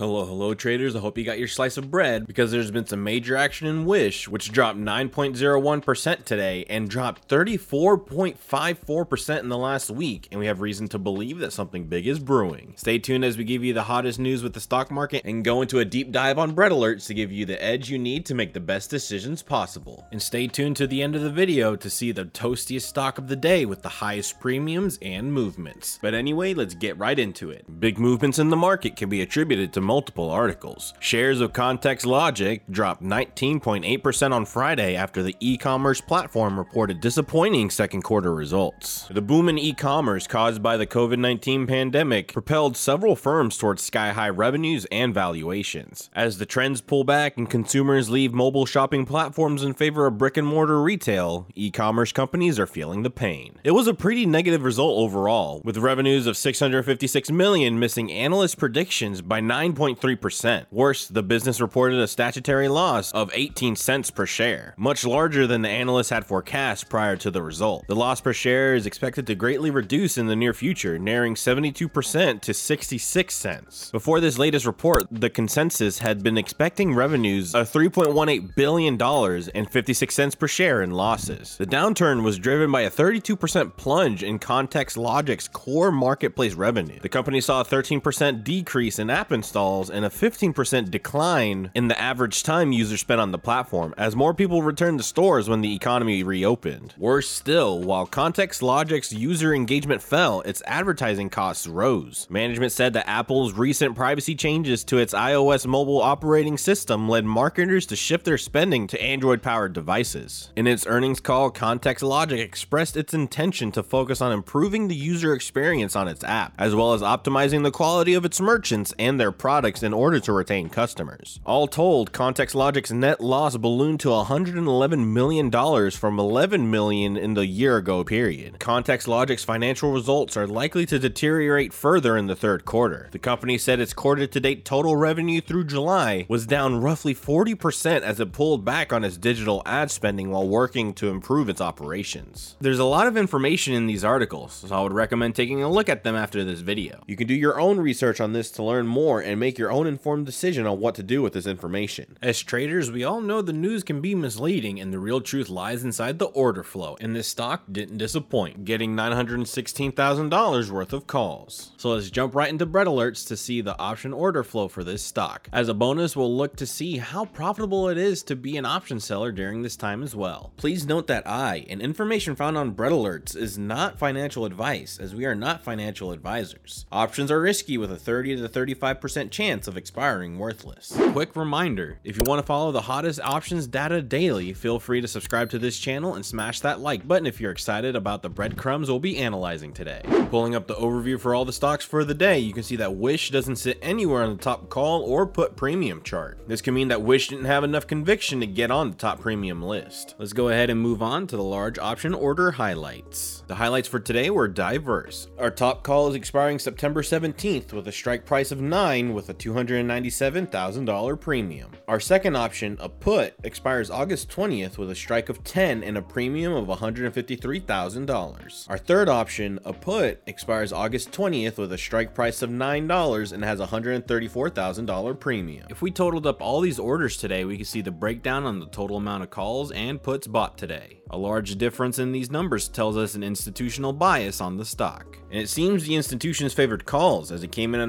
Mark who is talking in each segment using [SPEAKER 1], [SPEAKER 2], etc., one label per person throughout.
[SPEAKER 1] Hello, hello, traders. I hope you got your slice of bread because there's been some major action in Wish, which dropped 9.01% today and dropped 34.54% in the last week. And we have reason to believe that something big is brewing. Stay tuned as we give you the hottest news with the stock market and go into a deep dive on bread alerts to give you the edge you need to make the best decisions possible. And stay tuned to the end of the video to see the toastiest stock of the day with the highest premiums and movements. But anyway, let's get right into it. Big movements in the market can be attributed to multiple articles. Shares of Context Logic dropped 19.8% on Friday after the e commerce platform reported disappointing second quarter results. The boom in e commerce caused by the COVID 19 pandemic propelled several firms towards sky high revenues and valuations. As the trends pull back and consumers leave mobile shopping platforms in favor of brick and mortar retail, e commerce companies are feeling the pain. It was a pretty negative result overall, with revenues of 656 million missing analyst predictions by 9 9.3%. Worse, the business reported a statutory loss of 18 cents per share, much larger than the analysts had forecast prior to the result. The loss per share is expected to greatly reduce in the near future, narrowing 72% to 66 cents. Before this latest report, the consensus had been expecting revenues of $3.18 billion and 56 cents per share in losses. The downturn was driven by a 32% plunge in Context Logic's core marketplace revenue. The company saw a 13% decrease in app installs installs and a 15% decline in the average time users spent on the platform as more people returned to stores when the economy reopened. Worse still, while Context Logic's user engagement fell, its advertising costs rose. Management said that Apple's recent privacy changes to its iOS mobile operating system led marketers to shift their spending to Android powered devices. In its earnings call, Context Logic expressed its intention to focus on improving the user experience on its app, as well as optimizing the quality of its merchants and their products products in order to retain customers. All told, Context Logic's net loss ballooned to $111 million from 11 million in the year ago period. Context Logic's financial results are likely to deteriorate further in the third quarter. The company said its quarter to date total revenue through July was down roughly 40% as it pulled back on its digital ad spending while working to improve its operations. There's a lot of information in these articles, so I would recommend taking a look at them after this video. You can do your own research on this to learn more and make your own informed decision on what to do with this information. As traders, we all know the news can be misleading and the real truth lies inside the order flow, and this stock didn't disappoint, getting $916,000 worth of calls. So let's jump right into bread alerts to see the option order flow for this stock. As a bonus, we'll look to see how profitable it is to be an option seller during this time as well. Please note that I and information found on bread alerts is not financial advice, as we are not financial advisors. Options are risky with a 30 to 35% chance of expiring worthless. Quick reminder, if you want to follow the hottest options data daily, feel free to subscribe to this channel and smash that like button if you're excited about the breadcrumbs we'll be analyzing today. Pulling up the overview for all the stocks for the day, you can see that Wish doesn't sit anywhere on the top call or put premium chart. This can mean that Wish didn't have enough conviction to get on the top premium list. Let's go ahead and move on to the large option order highlights. The highlights for today were diverse. Our top call is expiring September 17th with a strike price of 9 with a $297,000 premium. Our second option, a put, expires August 20th with a strike of 10 and a premium of $153,000. Our third option, a put, expires August 20th with a strike price of $9 and has a $134,000 premium. If we totaled up all these orders today, we can see the breakdown on the total amount of calls and puts bought today. A large difference in these numbers tells us an institutional bias on the stock. And it seems the institutions favored calls as it came in at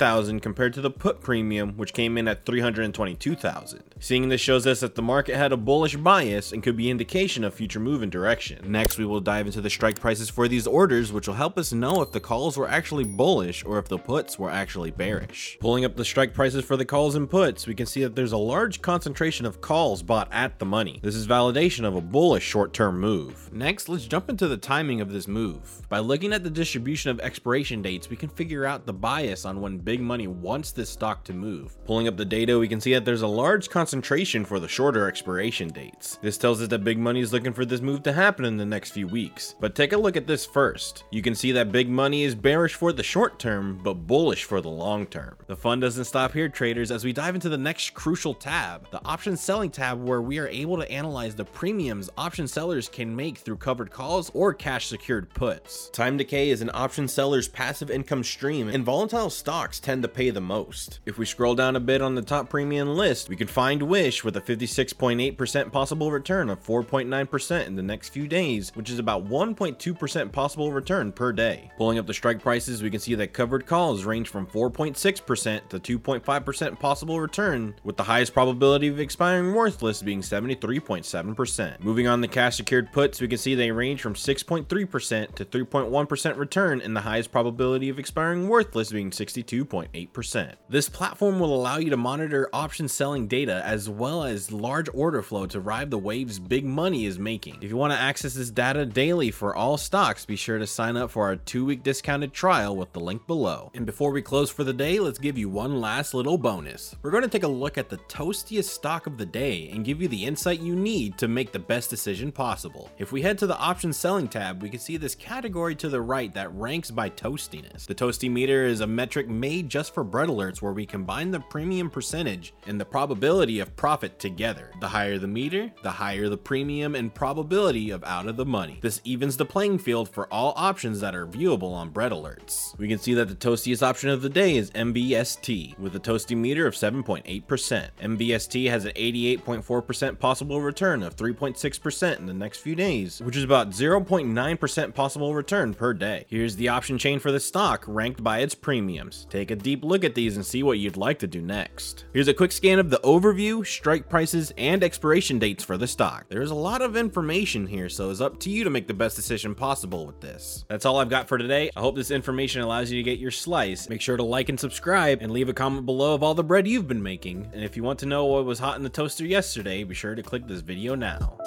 [SPEAKER 1] 916,000 compared to the put premium which came in at 322,000. Seeing this shows us that the market had a bullish bias and could be indication of future move in direction. Next we will dive into the strike prices for these orders which will help us know if the calls were actually bullish or if the puts were actually bearish. Pulling up the strike prices for the calls and puts, we can see that there's a large concentration of calls bought at the money. This is validation of a bullish short-term move. Next, let's jump into the timing of this move. By looking at the distribution of expiration dates, we can figure out the bias on when big money wants this stock to move. Pulling up the data, we can see that there's a large concentration for the shorter expiration dates. This tells us that big money is looking for this move to happen in the next few weeks. But take a look at this first. You can see that big money is bearish for the short term, but bullish for the long term. The fun doesn't stop here, traders, as we dive into the next crucial tab, the option selling tab where we are able to analyze the premiums option sellers can make through covered calls or cash secured puts. Time decay is an option seller's passive income stream, and volatile stocks stocks tend to pay the most. If we scroll down a bit on the top premium list, we can find Wish with a 56.8% possible return of 4.9% in the next few days, which is about 1.2% possible return per day. Pulling up the strike prices, we can see that covered calls range from 4.6% to 2.5% possible return, with the highest probability of expiring worthless being 73.7%. Moving on the cash secured puts, we can see they range from 6.3% to 3.1% return and the highest probability of expiring worthless being 62.8%. This platform will allow you to monitor option selling data as well as large order flow to ride the waves big money is making. If you want to access this data daily for all stocks, be sure to sign up for our two week discounted trial with the link below. And before we close for the day, let's give you one last little bonus. We're going to take a look at the toastiest stock of the day and give you the insight you need to make the best decision possible. If we head to the option selling tab, we can see this category to the right that ranks by toastiness. The toasty meter is a metric made just for bread alerts where we combine the premium percentage and the probability of profit together. The higher the meter, the higher the premium and probability of out of the money. This evens the playing field for all options that are viewable on bread alerts. We can see that the toastiest option of the day is MBST with a toasty meter of 7.8%. MBST has an 88.4% possible return of 3.6% in the next few days, which is about 0.9% possible return per day. Here's the option chain for the stock ranked by its premiums. Take a deep look at these and see what you'd like to do next. Here's a quick scan of the overview, strike prices, and expiration dates for the stock. There's a lot of information here, so it's up to you to make the best decision possible with this. That's all I've got for today. I hope this information allows you to get your slice. Make sure to like and subscribe and leave a comment below of all the bread you've been making. And if you want to know what was hot in the toaster yesterday, be sure to click this video now.